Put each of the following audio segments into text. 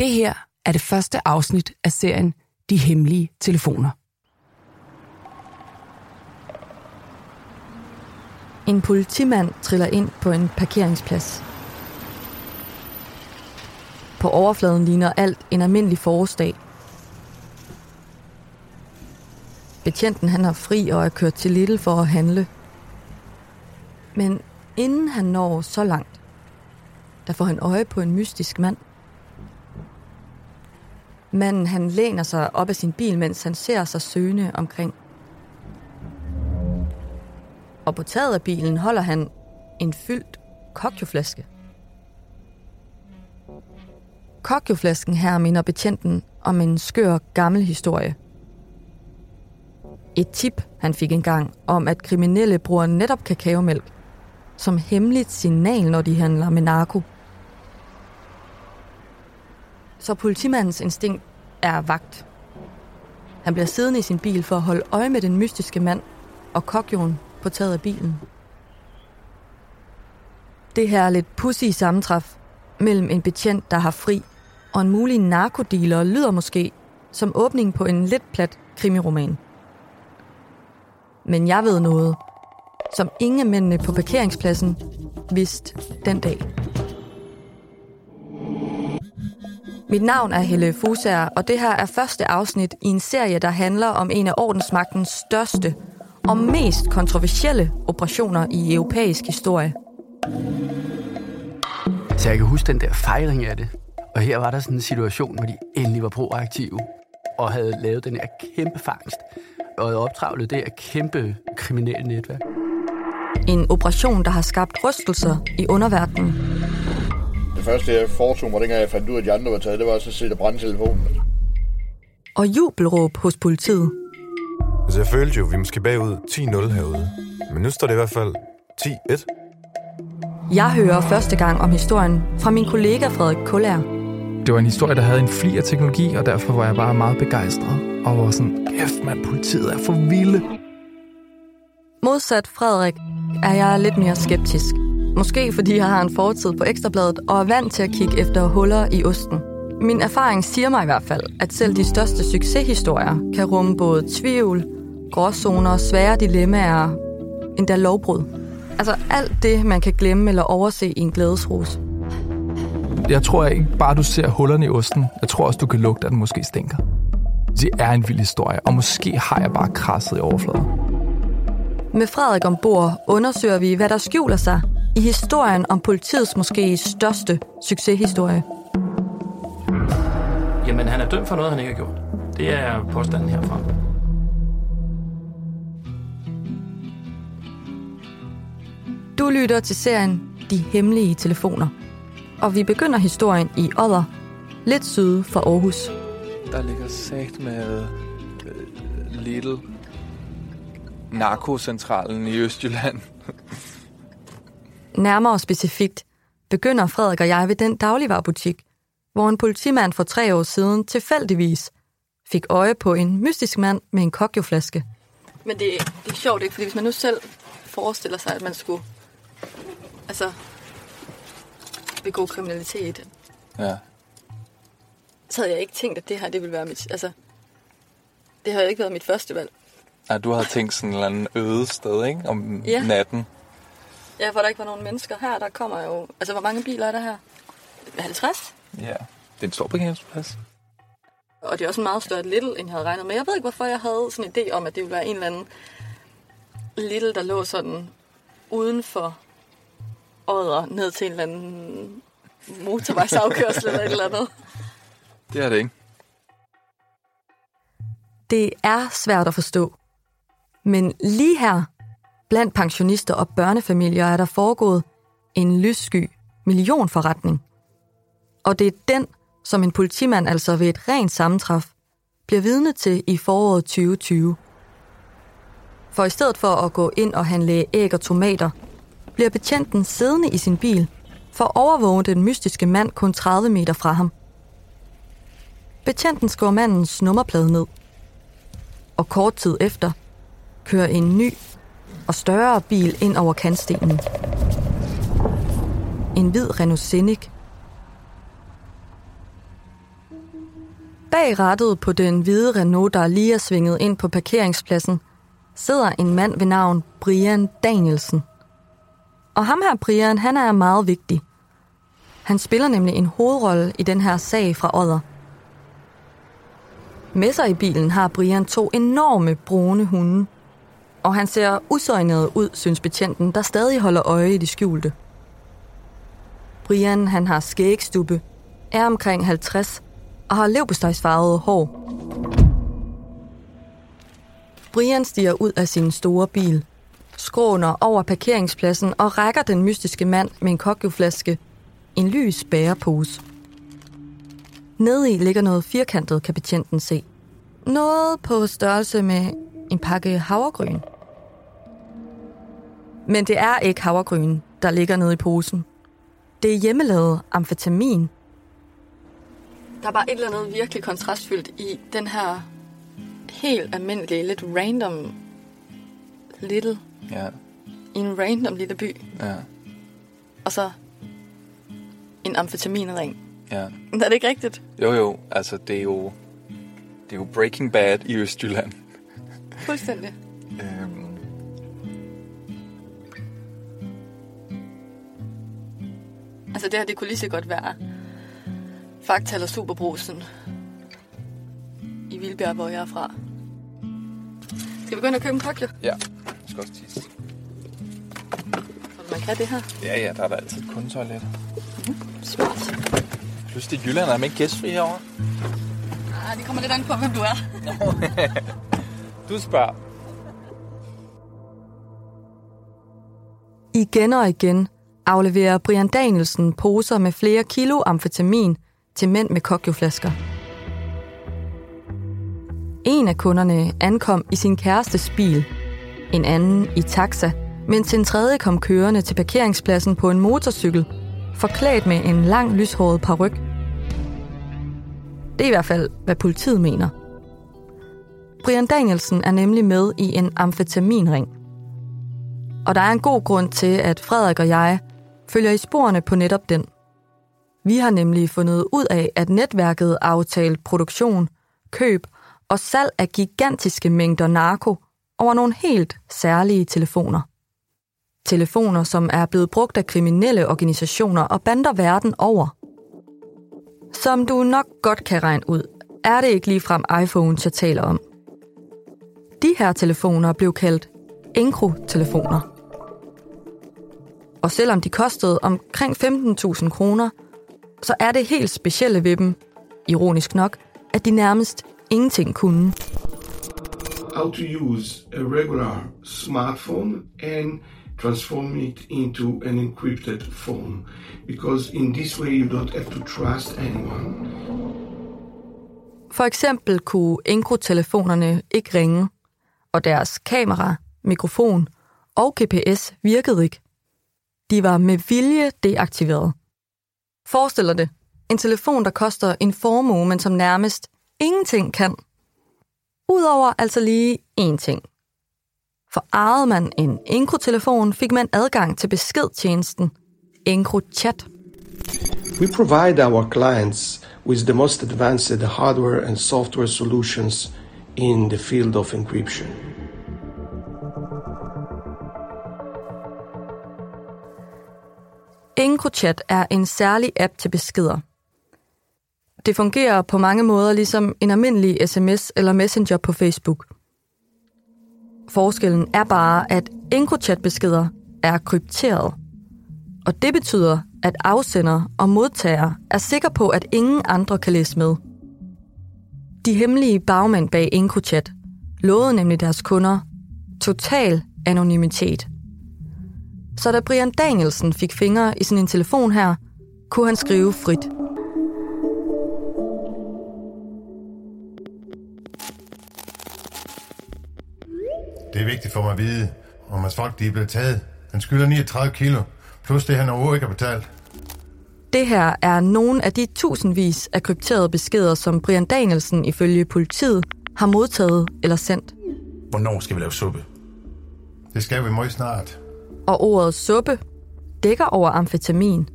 Det her er det første afsnit af serien De Hemmelige Telefoner. En politimand triller ind på en parkeringsplads. På overfladen ligner alt en almindelig forårsdag. Betjenten han har fri og er kørt til Little for at handle. Men inden han når så langt, der får han øje på en mystisk mand. Manden han læner sig op af sin bil, mens han ser sig søgende omkring. Og på taget af bilen holder han en fyldt kokjoflaske. Kokjoflasken her minder betjenten om en skør gammel historie. Et tip, han fik engang, om at kriminelle bruger netop kakaomælk som hemmeligt signal, når de handler med narko. Så politimandens instinkt er vagt. Han bliver siddende i sin bil for at holde øje med den mystiske mand og kokjoen på taget af bilen. Det her er lidt pussy sammentræf mellem en betjent, der har fri, og en mulig narkodealer lyder måske som åbning på en lidt plat krimiroman. Men jeg ved noget, som ingen af mændene på parkeringspladsen vidste den dag. Mit navn er Helle Fusager, og det her er første afsnit i en serie, der handler om en af ordensmagtens største og mest kontroversielle operationer i europæisk historie. Så jeg kan huske den der fejring af det. Og her var der sådan en situation, hvor de endelig var proaktive og havde lavet den her kæmpe fangst og havde optravlet det her kæmpe kriminelle netværk. En operation, der har skabt rystelser i underverdenen. Det første, jeg foretog mig, dengang jeg fandt ud af, at de andre var taget, det var så at sætte brænde telefonen. Og jubelråb hos politiet. Altså, jeg følte jo, at vi måske bagud 10-0 herude. Men nu står det i hvert fald 10-1. Jeg hører første gang om historien fra min kollega Frederik Kullær. Det var en historie, der havde en fli af teknologi, og derfor var jeg bare meget begejstret. Og var sådan, kæft mand, politiet er for vilde. Modsat Frederik er jeg lidt mere skeptisk. Måske fordi jeg har en fortid på Ekstrabladet og er vant til at kigge efter huller i osten. Min erfaring siger mig i hvert fald, at selv de største succeshistorier kan rumme både tvivl, gråzoner, svære dilemmaer, endda lovbrud. Altså alt det, man kan glemme eller overse i en glædesrus. Jeg tror ikke bare, du ser hullerne i osten. Jeg tror også, du kan lugte, at den måske stinker. Det er en vild historie, og måske har jeg bare krasset i overfladen. Med Frederik ombord undersøger vi, hvad der skjuler sig i historien om politiets måske største succeshistorie. Jamen, han er dømt for noget, han ikke har gjort. Det er påstanden herfra. Du lytter til serien De Hemmelige Telefoner. Og vi begynder historien i Odder, lidt syd for Aarhus. Der ligger sagt med øh, Little narkocentralen i Østjylland. Nærmere specifikt begynder Frederik og jeg ved den dagligvarerbutik, hvor en politimand for tre år siden tilfældigvis fik øje på en mystisk mand med en kokjoflaske. Men det, det er sjovt, ikke? Fordi hvis man nu selv forestiller sig, at man skulle altså, begå kriminalitet, Ja. så havde jeg ikke tænkt, at det her det ville være mit... Altså, det har jo ikke været mit første valg. ja. du har tænkt sådan en eller anden øde sted, ikke? Om Ja. natten. Ja, for der ikke var nogen mennesker her. Der kommer jo... Altså, hvor mange biler er der her? 50? Ja. Det er en stor parkeringsplads. Og det er også en meget større Little, end jeg havde regnet med. Jeg ved ikke, hvorfor jeg havde sådan en idé om, at det ville være en eller anden Little, der lå sådan uden for ådder ned til en eller anden motorvejsafkørsel eller et eller andet. Det er det ikke. Det er svært at forstå. Men lige her, blandt pensionister og børnefamilier, er der foregået en lyssky millionforretning. Og det er den, som en politimand altså ved et rent sammentræf bliver vidne til i foråret 2020. For i stedet for at gå ind og handle æg og tomater, bliver betjenten siddende i sin bil for at overvåge den mystiske mand kun 30 meter fra ham. Betjenten skriver mandens nummerplade ned. Og kort tid efter kører en ny og større bil ind over kantstenen. En hvid Renault Scenic. Bag rattet på den hvide Renault, der lige er svinget ind på parkeringspladsen, sidder en mand ved navn Brian Danielsen. Og ham her, Brian, han er meget vigtig. Han spiller nemlig en hovedrolle i den her sag fra Odder. Med sig i bilen har Brian to enorme brune hunde. Og han ser usøgnet ud, synes betjenten, der stadig holder øje i det skjulte. Brian, han har skægstubbe, er omkring 50 og har levbestøjsfarvede hår. Brian stiger ud af sin store bil, skråner over parkeringspladsen og rækker den mystiske mand med en kokjoflaske en lys bærepose. Nede i ligger noget firkantet, kan betjenten se. Noget på størrelse med en pakke havregryn. Men det er ikke havregryn, der ligger nede i posen. Det er hjemmelavet amfetamin. Der er bare et eller andet virkelig kontrastfyldt i den her helt almindelige, lidt random little, Ja, i en random lille by, ja, og så en amfetaminring. ja. Er det ikke rigtigt? Jo, jo, altså det er jo, det er jo Breaking Bad i Østjylland. Fuldstændig. Altså det her, det kunne lige så godt være Fakta eller Superbrusen i Vildbjerg, hvor jeg er fra. Skal vi gå ind og købe en kokle? ja, jeg skal også tisse. Man kan det her? Ja, ja, der er der altid et kundetoilet. Smart. Plus det er Jylland, er man ikke gæstfri herovre? Ah, det kommer lidt an på, hvem du er. Du spørger. Igen og igen afleverer Brian Danielsen poser med flere kilo amfetamin til mænd med kokjoflasker. En af kunderne ankom i sin kærestes bil, en anden i taxa, mens en tredje kom kørende til parkeringspladsen på en motorcykel, forklædt med en lang lyshåret paryk. Det er i hvert fald, hvad politiet mener. Brian Danielsen er nemlig med i en amfetaminring. Og der er en god grund til, at Frederik og jeg følger i sporene på netop den. Vi har nemlig fundet ud af, at netværket aftalte produktion, køb og salg af gigantiske mængder narko over nogle helt særlige telefoner. Telefoner, som er blevet brugt af kriminelle organisationer og bander verden over. Som du nok godt kan regne ud, er det ikke ligefrem iPhones, jeg taler om. De her telefoner blev kaldt Enkro-telefoner. Og selvom de kostede omkring 15.000 kroner, så er det helt specielle ved dem, ironisk nok, at de nærmest ingenting kunne. how to use a regular smartphone and transform it into an encrypted phone because in this way you don't have to trust anyone For eksempel kunne Encro-telefonerne ikke ringe, og deres kamera, mikrofon og GPS virkede ikke. De var med vilje deaktiveret. Forestil dig det. En telefon, der koster en formue, men som nærmest ingenting kan. Udover altså lige én ting. For ejede man en Encro-telefon, fik man adgang til beskedtjenesten Encro-chat. we provide our clients with the most advanced hardware and software solutions in the field of encryption EncroChat er en særlig app til beskeder. Det fungerer på mange måder ligesom en almindelig sms eller messenger på Facebook. Forskellen er bare, at EncroChat-beskeder er krypteret. Og det betyder, at afsender og modtager er sikker på, at ingen andre kan læse med. De hemmelige bagmænd bag EncroChat lovede nemlig deres kunder total anonymitet. Så da Brian Danielsen fik fingre i sådan en telefon her, kunne han skrive frit. Det er vigtigt for mig at vide, om hans folk de er blevet taget. Han skylder 39 kilo, plus det han overhovedet ikke har betalt. Det her er nogle af de tusindvis af krypterede beskeder, som Brian Danielsen ifølge politiet har modtaget eller sendt. Hvornår skal vi lave suppe? Det skal vi meget snart. Og ordet suppe dækker over amfetamin.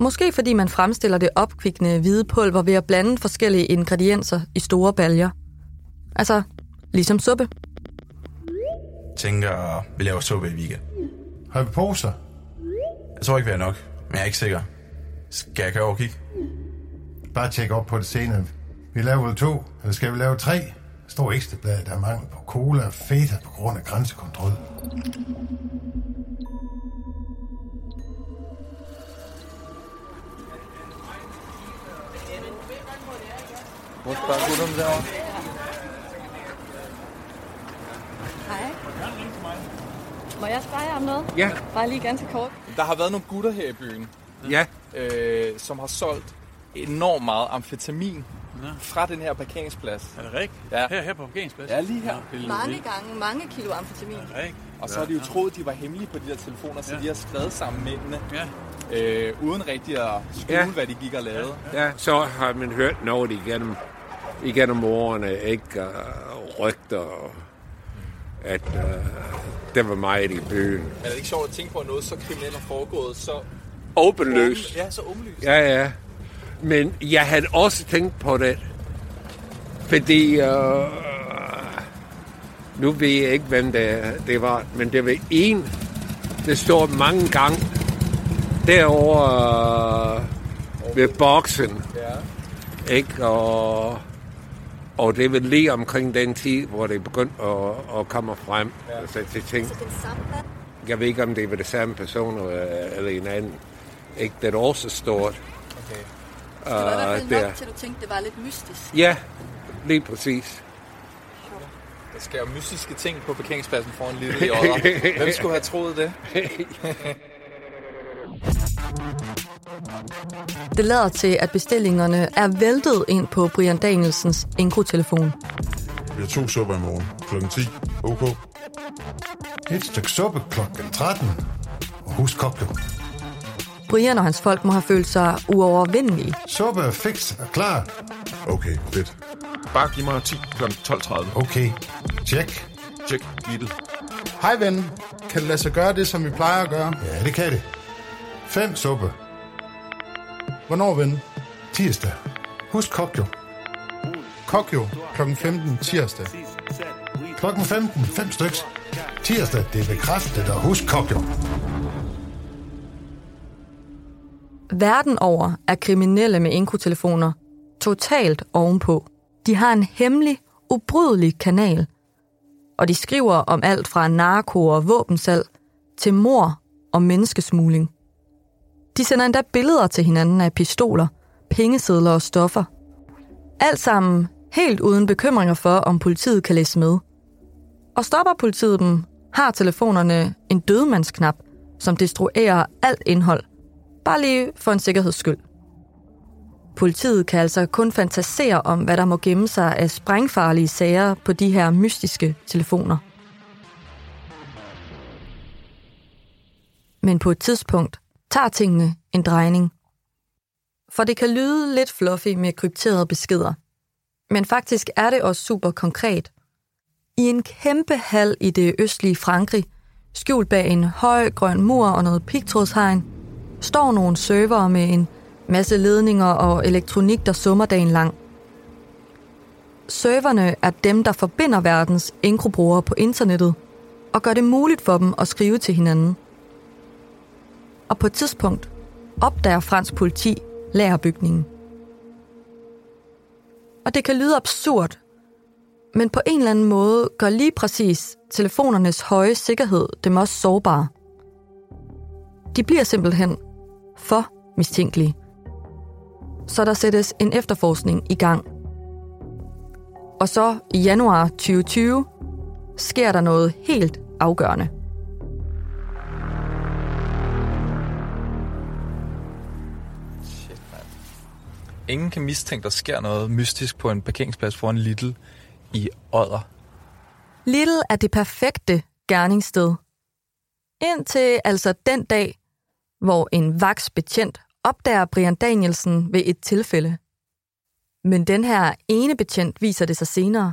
Måske fordi man fremstiller det opkvikkende hvide pulver ved at blande forskellige ingredienser i store baljer. Altså, ligesom suppe. Tænker, vi laver suppe i weekend. Har vi poser? Jeg tror ikke, vi er nok, men jeg er ikke sikker. Skal jeg køre over og kigge? Bare tjek op på det senere. Vi laver vel to, eller skal vi lave tre? Står ekstrablad, der er mangel på cola og feta på grund af grænsekontrol. Hvor spørger derovre? Hej. Må jeg spørge jer om noget? Ja. Bare lige ganske kort. Der har været nogle gutter her i byen, Ja. øh, som har solgt enormt meget amfetamin fra den her parkeringsplads. Er det rigtigt? Ja. Her, her på parkeringspladsen? Ja, lige her. Mange gange, mange kilo amfetamin. Og så har de jo troet, at de var hemmelige på de der telefoner, så Ja. de har skrevet sammen mændene, Ja. øh, uden rigtig at skjule, Ja. hvad de gik og lavede. Ja, så har man hørt noget igennem, igennem årene, ikke? Og rygter, og at uh, det var meget i byen. Men er det ikke sjovt at tænke på, at noget så kriminelt er foregået, så... Åbenløst. Ja, så åbenlyst. Ja, ja. Men jeg havde også tænkt på det, fordi uh, nu ved jeg ikke, hvem det, det var, men det var en, der står mange gange derovre uh, ved boksen. Ja. Ikke? Og, og det var lige omkring den tid, hvor det begyndte at, at komme frem. Ja. Altså, til ting. Jeg ved ikke, om det var det samme person eller, eller en anden. Ikke? Det er også stort. Okay. Det var i hvert fald nok der. til, at du tænkte, det var lidt mystisk. Ja, lige præcis. Der sker jo mystiske ting på parkeringspladsen foran Lille i Odder. Hvem skulle have troet det? Det lader til, at bestillingerne er væltet ind på Brian Danielsens Encro-telefon. Vi har to supper i morgen. Klokken 10. OK. Et stykke suppe klokken 13. Og husk koblet. Brian og hans folk må have følt sig uovervindelige. Suppe er fix og klar. Okay, fedt. Bare giv mig 10 kl. 12.30. Okay. Tjek. Tjek. Lidl. Hej ven. Kan det lade sig gøre det, som vi plejer at gøre? Ja, det kan det. Fem suppe. Hvornår, ven? Tirsdag. Husk kokjo. Kokjo, kl. 15 tirsdag. Klokken 15. Fem styks. Tirsdag, det er bekræftet, og husk kokjo. Verden over er kriminelle med inkotelefoner totalt ovenpå. De har en hemmelig, ubrydelig kanal. Og de skriver om alt fra narko og våbensalg til mor og menneskesmugling. De sender endda billeder til hinanden af pistoler, pengesedler og stoffer. Alt sammen helt uden bekymringer for, om politiet kan læse med. Og stopper politiet dem, har telefonerne en dødmandsknap, som destruerer alt indhold. Bare lige for en sikkerheds skyld. Politiet kan altså kun fantasere om, hvad der må gemme sig af sprængfarlige sager på de her mystiske telefoner. Men på et tidspunkt tager tingene en drejning. For det kan lyde lidt fluffy med krypterede beskeder. Men faktisk er det også super konkret. I en kæmpe hal i det østlige Frankrig, skjult bag en høj grøn mur og noget pigtrådshegn, står nogle servere med en masse ledninger og elektronik, der summer dagen lang. Serverne er dem, der forbinder verdens enkrobrugere på internettet og gør det muligt for dem at skrive til hinanden. Og på et tidspunkt opdager fransk politi lagerbygningen. Og det kan lyde absurd, men på en eller anden måde gør lige præcis telefonernes høje sikkerhed dem også sårbare. De bliver simpelthen for mistænkelige. Så der sættes en efterforskning i gang. Og så i januar 2020 sker der noget helt afgørende. Shit. Ingen kan mistænke, der sker noget mystisk på en parkeringsplads foran Lidl i Odder. Little er det perfekte gerningssted. Indtil altså den dag, hvor en vaksbetjent opdager Brian Danielsen ved et tilfælde. Men den her ene betjent, viser det sig senere,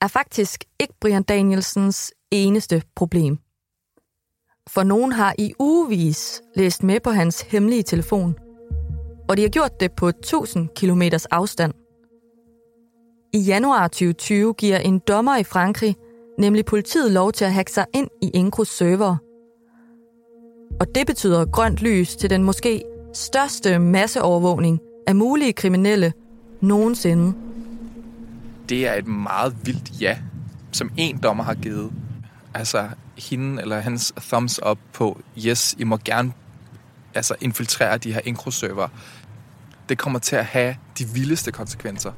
er faktisk ikke Brian Danielsens eneste problem. For nogen har i ugevis læst med på hans hemmelige telefon, og de har gjort det på 1000 km afstand. I januar 2020 giver en dommer i Frankrig nemlig politiet lov til at hacke sig ind i Encros server. Og det betyder grønt lys til den måske største masseovervågning af mulige kriminelle nogensinde. Det er et meget vildt ja, som en dommer har givet. Altså hende eller hans thumbs up på, yes, I må gerne altså, infiltrere de her Encro-server. Det kommer til at have de vildeste konsekvenser.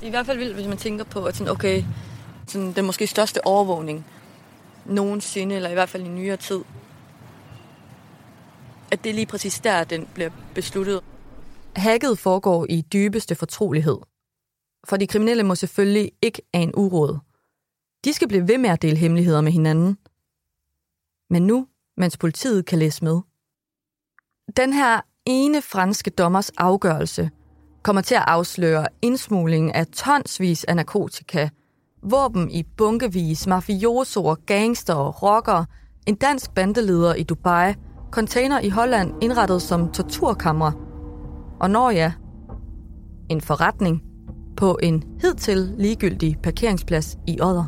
Det er i hvert fald vildt, hvis man tænker på, at sådan, okay, sådan den måske største overvågning nogensinde, eller i hvert fald i nyere tid, at det er lige præcis der, den bliver besluttet. Hacket foregår i dybeste fortrolighed. For de kriminelle må selvfølgelig ikke af en uråd. De skal blive ved med at dele hemmeligheder med hinanden. Men nu, mens politiet kan læse med. Den her ene franske dommers afgørelse kommer til at afsløre indsmugling af tonsvis af narkotika, våben i bunkevis, mafiosoer, gangster og rockere, en dansk bandeleder i Dubai, container i Holland indrettet som torturkammer. Og når ja, en forretning på en hidtil ligegyldig parkeringsplads i Odder.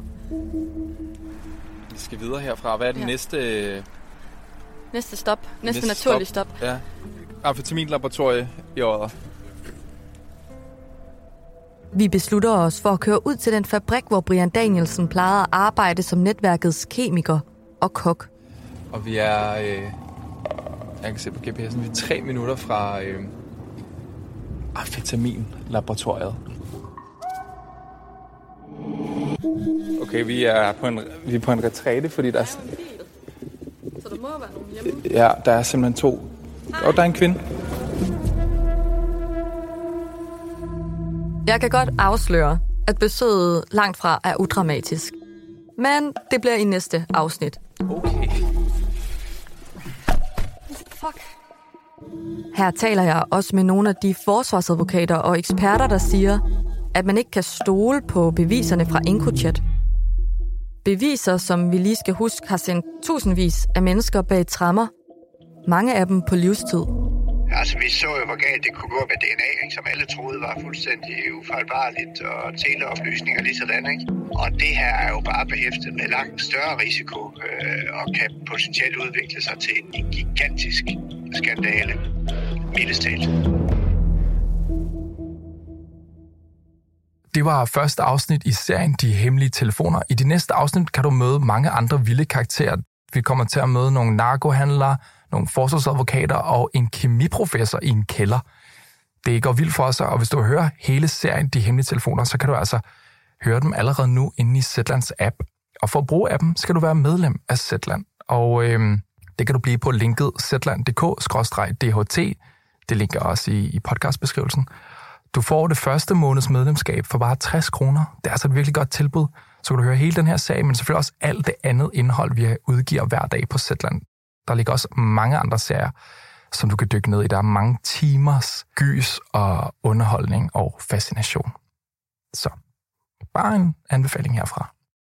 Vi skal videre herfra. Hvad er det ja. næste... Næste stop. Næste, næste naturlige stop. stop. Ja. Amfetaminlaboratorie i Odder. Vi beslutter os for at køre ud til den fabrik, hvor Brian Danielsen plejede at arbejde som netværkets kemiker og kok. Og vi er, øh, jeg kan se på GPS'en, vi er tre minutter fra øh, amfetaminlaboratoriet. Okay, vi er på en, vi er på en retræte, fordi der er... Så der må være nogen hjemme? Ja, der er simpelthen to. Og der er en kvinde. Jeg kan godt afsløre, at besøget langt fra er udramatisk. Men det bliver i næste afsnit. Her taler jeg også med nogle af de forsvarsadvokater og eksperter, der siger, at man ikke kan stole på beviserne fra IncoChat. Beviser, som vi lige skal huske, har sendt tusindvis af mennesker bag trammer. Mange af dem på livstid. Altså, vi så jo, hvor galt det kunne gå med DNA, ikke? som alle troede var fuldstændig ufejlbarligt, og teleoplysninger lige sådan, ikke? Og det her er jo bare behæftet med langt større risiko, øh, og kan potentielt udvikle sig til en gigantisk skandale, mildest Det var første afsnit i serien De Hemmelige Telefoner. I de næste afsnit kan du møde mange andre vilde karakterer. Vi kommer til at møde nogle narkohandlere, nogle forsvarsadvokater og en kemiprofessor i en kælder. Det går vildt for sig, og hvis du hører hele serien De Hemmelige Telefoner, så kan du altså høre dem allerede nu inde i Zetlands app. Og for at bruge appen, skal du være medlem af Zetland. Og øhm, det kan du blive på linket zetland.dk-dht. Det linker også i, i podcastbeskrivelsen. Du får det første måneds medlemskab for bare 60 kroner. Det er altså et virkelig godt tilbud. Så kan du høre hele den her sag, men selvfølgelig også alt det andet indhold, vi udgiver hver dag på Zetland. Der ligger også mange andre serier, som du kan dykke ned i. Der er mange timers gys og underholdning og fascination. Så bare en anbefaling herfra.